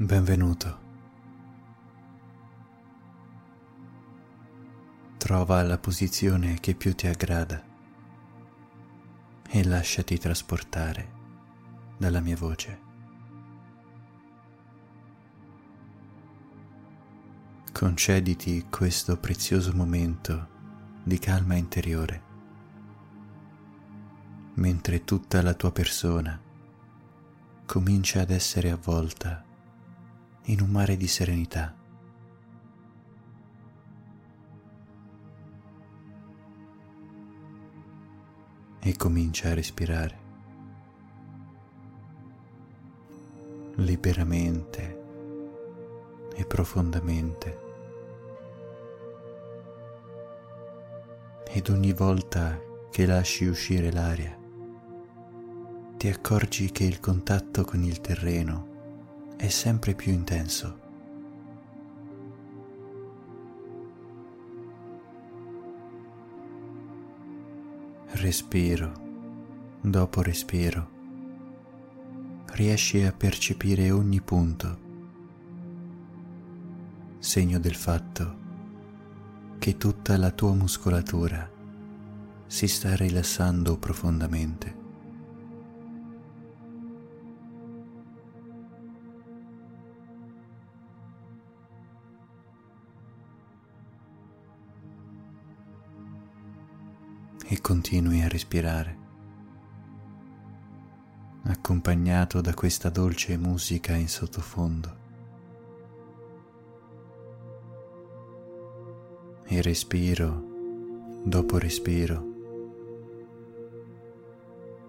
Benvenuto. Trova la posizione che più ti aggrada e lasciati trasportare dalla mia voce. Concediti questo prezioso momento di calma interiore, mentre tutta la tua persona comincia ad essere avvolta in un mare di serenità. E comincia a respirare liberamente e profondamente. Ed ogni volta che lasci uscire l'aria, ti accorgi che il contatto con il terreno è sempre più intenso. Respiro dopo respiro riesci a percepire ogni punto, segno del fatto che tutta la tua muscolatura si sta rilassando profondamente. Continui a respirare, accompagnato da questa dolce musica in sottofondo. E respiro dopo respiro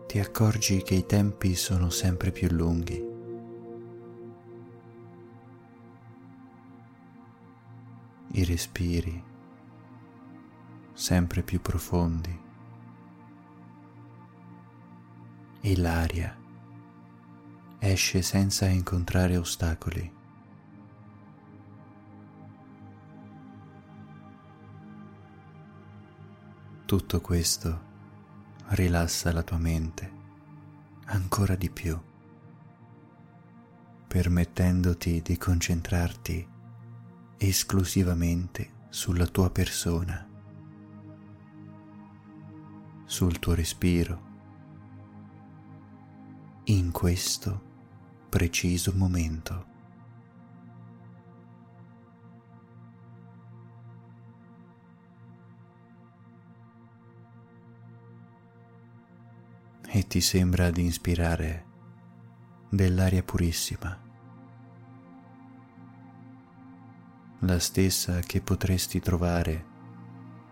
ti accorgi che i tempi sono sempre più lunghi. I respiri sempre più profondi. E l'aria esce senza incontrare ostacoli. Tutto questo rilassa la tua mente ancora di più, permettendoti di concentrarti esclusivamente sulla tua persona, sul tuo respiro in questo preciso momento. E ti sembra di inspirare dell'aria purissima, la stessa che potresti trovare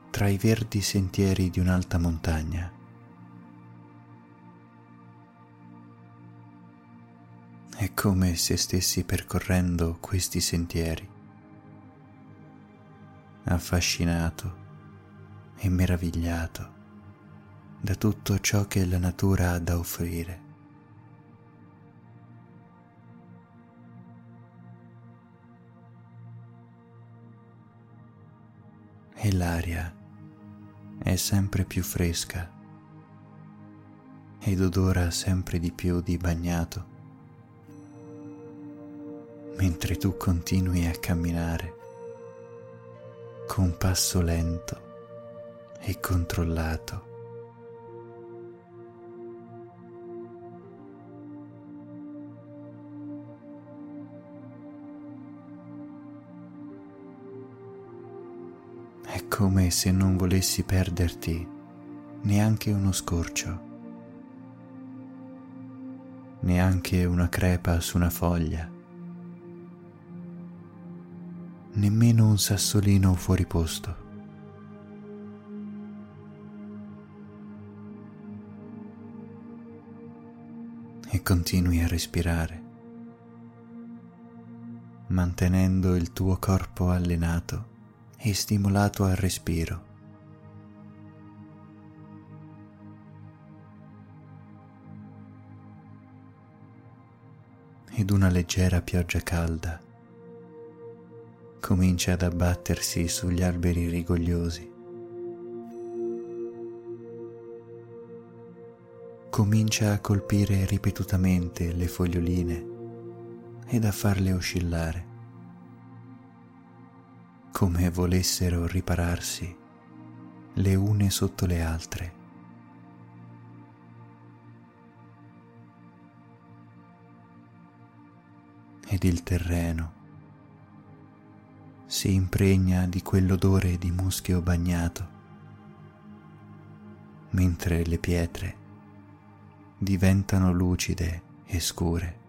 tra i verdi sentieri di un'alta montagna. È come se stessi percorrendo questi sentieri, affascinato e meravigliato da tutto ciò che la natura ha da offrire. E l'aria è sempre più fresca ed odora sempre di più di bagnato mentre tu continui a camminare con passo lento e controllato. È come se non volessi perderti neanche uno scorcio, neanche una crepa su una foglia nemmeno un sassolino fuori posto. E continui a respirare, mantenendo il tuo corpo allenato e stimolato al respiro. Ed una leggera pioggia calda comincia ad abbattersi sugli alberi rigogliosi. Comincia a colpire ripetutamente le foglioline e da farle oscillare, come volessero ripararsi le une sotto le altre. Ed il terreno si impregna di quell'odore di muschio bagnato, mentre le pietre diventano lucide e scure.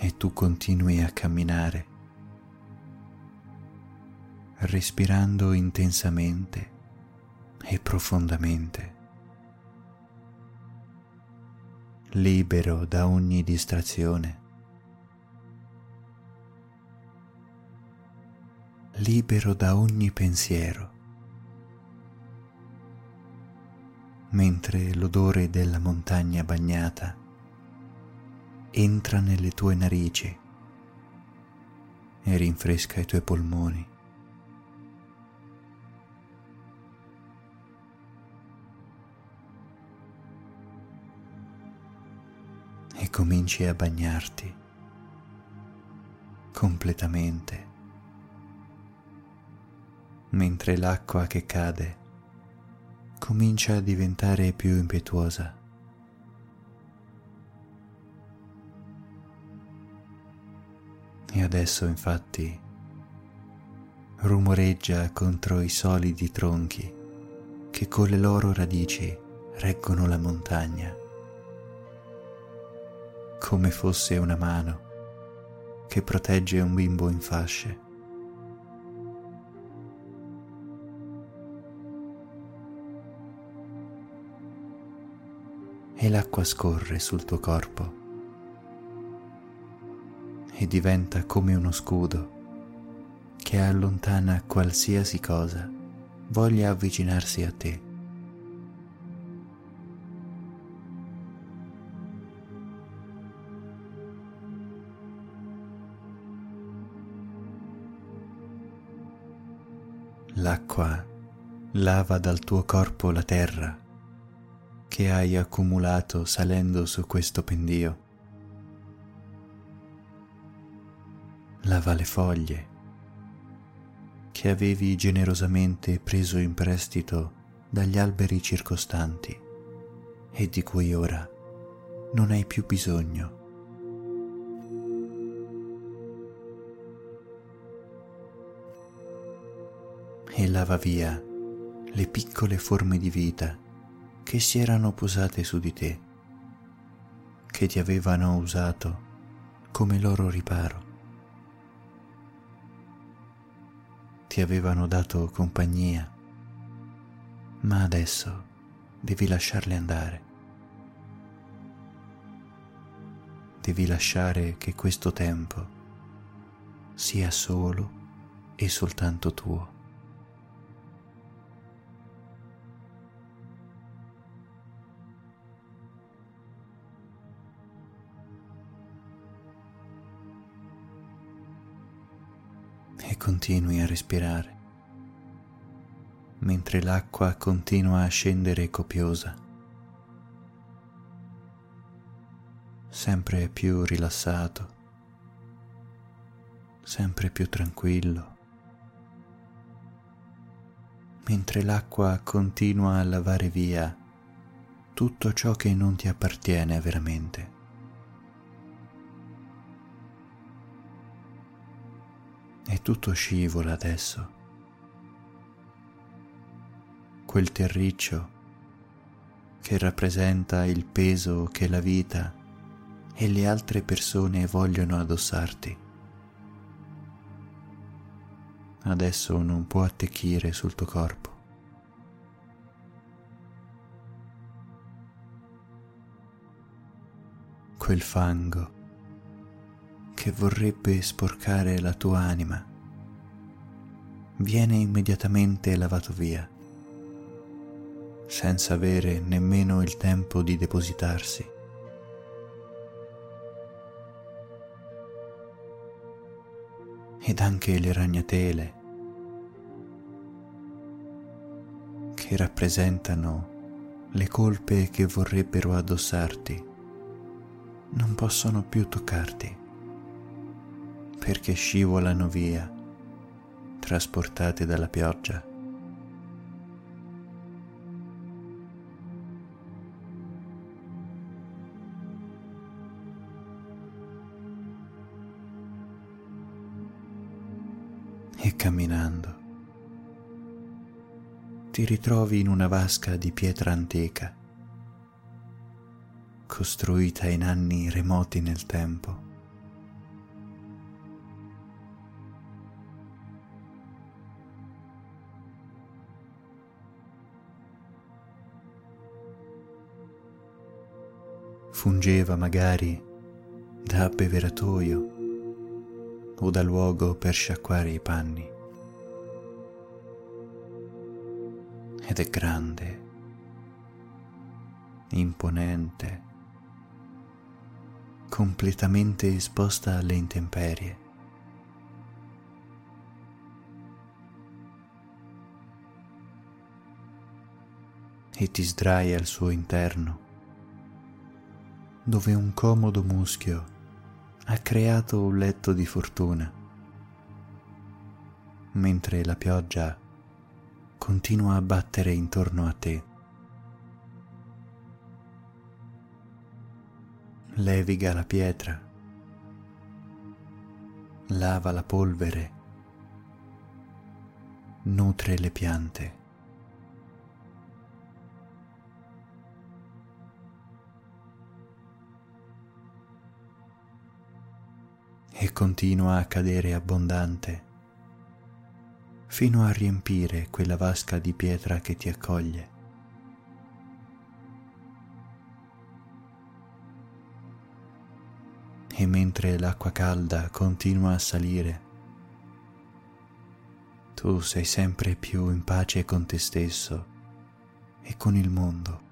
E tu continui a camminare, respirando intensamente e profondamente, libero da ogni distrazione. libero da ogni pensiero, mentre l'odore della montagna bagnata entra nelle tue narici e rinfresca i tuoi polmoni. Cominci a bagnarti completamente mentre l'acqua che cade comincia a diventare più impetuosa. E adesso infatti rumoreggia contro i solidi tronchi che con le loro radici reggono la montagna, come fosse una mano che protegge un bimbo in fasce. e l'acqua scorre sul tuo corpo e diventa come uno scudo che allontana qualsiasi cosa voglia avvicinarsi a te. L'acqua lava dal tuo corpo la terra che hai accumulato salendo su questo pendio. Lava le foglie che avevi generosamente preso in prestito dagli alberi circostanti e di cui ora non hai più bisogno. E lava via le piccole forme di vita che si erano posate su di te, che ti avevano usato come loro riparo. Ti avevano dato compagnia, ma adesso devi lasciarle andare. Devi lasciare che questo tempo sia solo e soltanto tuo. Continui a respirare, mentre l'acqua continua a scendere copiosa, sempre più rilassato, sempre più tranquillo, mentre l'acqua continua a lavare via tutto ciò che non ti appartiene veramente. E tutto scivola adesso. Quel terriccio che rappresenta il peso che la vita e le altre persone vogliono addossarti. Adesso non può attecchire sul tuo corpo. Quel fango che vorrebbe sporcare la tua anima viene immediatamente lavato via, senza avere nemmeno il tempo di depositarsi. Ed anche le ragnatele che rappresentano le colpe che vorrebbero addossarti non possono più toccarti perché scivolano via, trasportate dalla pioggia. E camminando ti ritrovi in una vasca di pietra antica, costruita in anni remoti nel tempo. Fungeva magari da abbeveratoio o da luogo per sciacquare i panni. ed è grande, imponente, completamente esposta alle intemperie. E ti sdrai al suo interno, dove un comodo muschio ha creato un letto di fortuna, mentre la pioggia continua a battere intorno a te. Leviga la pietra, lava la polvere, nutre le piante. E continua a cadere abbondante fino a riempire quella vasca di pietra che ti accoglie. E mentre l'acqua calda continua a salire, tu sei sempre più in pace con te stesso e con il mondo.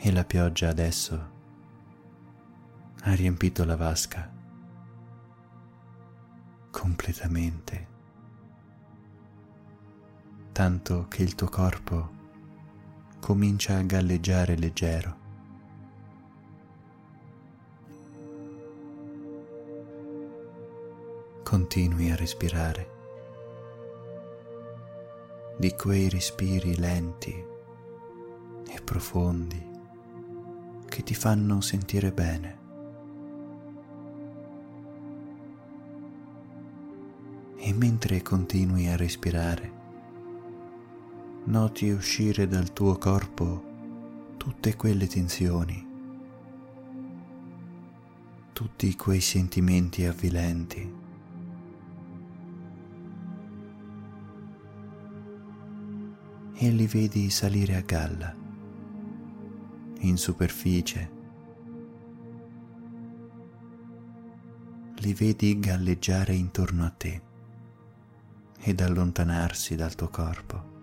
E la pioggia adesso ha riempito la vasca completamente, tanto che il tuo corpo comincia a galleggiare leggero. Continui a respirare di quei respiri lenti e profondi che ti fanno sentire bene. E mentre continui a respirare, noti uscire dal tuo corpo tutte quelle tensioni, tutti quei sentimenti avvilenti. E li vedi salire a galla in superficie. Li vedi galleggiare intorno a te ed allontanarsi dal tuo corpo.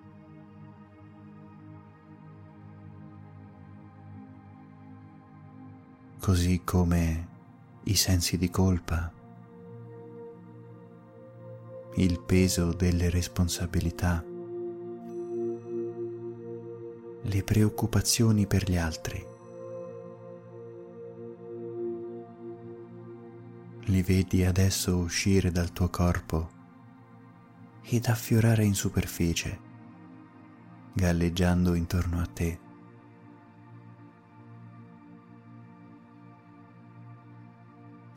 Così come i sensi di colpa, il peso delle responsabilità, le preoccupazioni per gli altri. Li vedi adesso uscire dal tuo corpo ed affiorare in superficie, galleggiando intorno a te.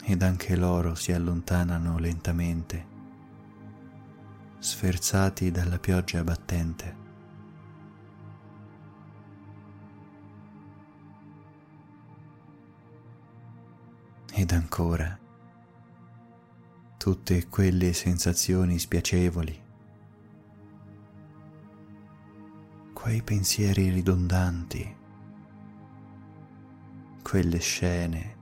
Ed anche loro si allontanano lentamente, sferzati dalla pioggia battente. Ed ancora tutte quelle sensazioni spiacevoli, quei pensieri ridondanti, quelle scene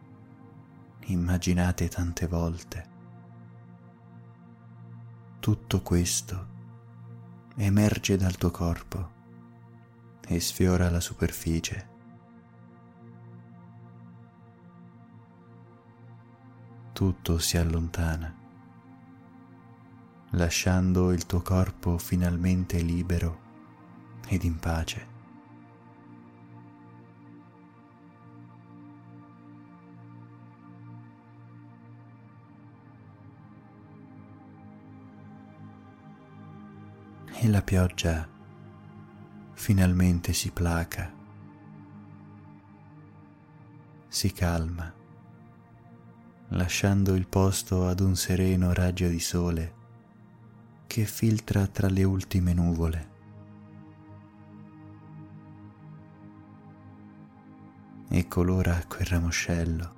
immaginate tante volte. Tutto questo emerge dal tuo corpo e sfiora la superficie tutto si allontana, lasciando il tuo corpo finalmente libero ed in pace. E la pioggia finalmente si placa, si calma, lasciando il posto ad un sereno raggio di sole che filtra tra le ultime nuvole. E colora quel ramoscello,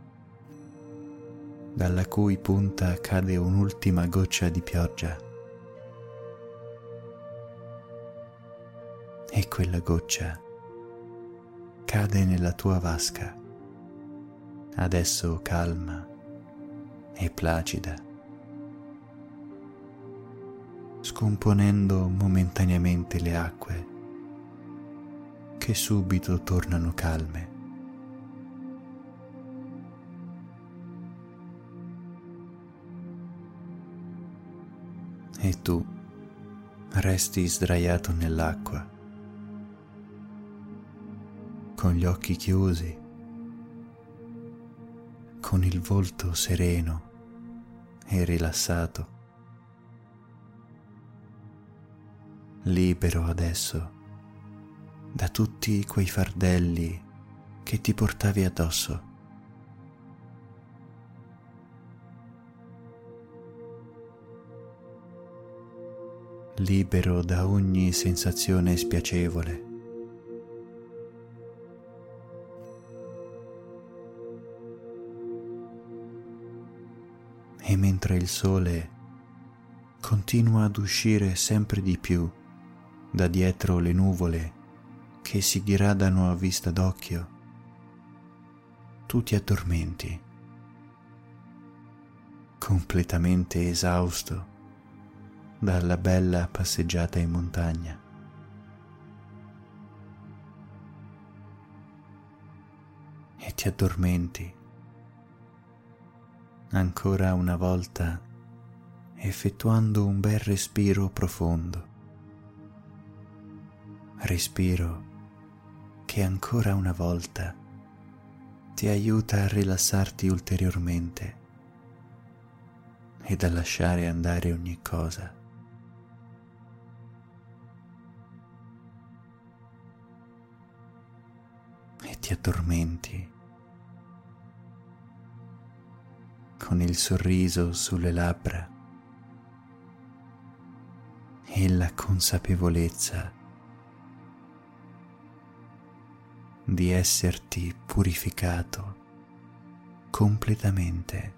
dalla cui punta cade un'ultima goccia di pioggia. e quella goccia cade nella tua vasca, adesso calma e placida, scomponendo momentaneamente le acque che subito tornano calme. E tu resti sdraiato nell'acqua con gli occhi chiusi, con il volto sereno e rilassato, libero adesso da tutti quei fardelli che ti portavi addosso. libero da ogni sensazione spiacevole. E mentre il sole continua ad uscire sempre di più da dietro le nuvole che si diradano a vista d'occhio, tu ti addormenti, completamente esausto dalla bella passeggiata in montagna. E ti addormenti ancora una volta effettuando un bel respiro profondo. Respiro che ancora una volta ti aiuta a rilassarti ulteriormente ed a lasciare andare ogni cosa. E ti addormenti con il sorriso sulle labbra. E la consapevolezza di esserti purificato completamente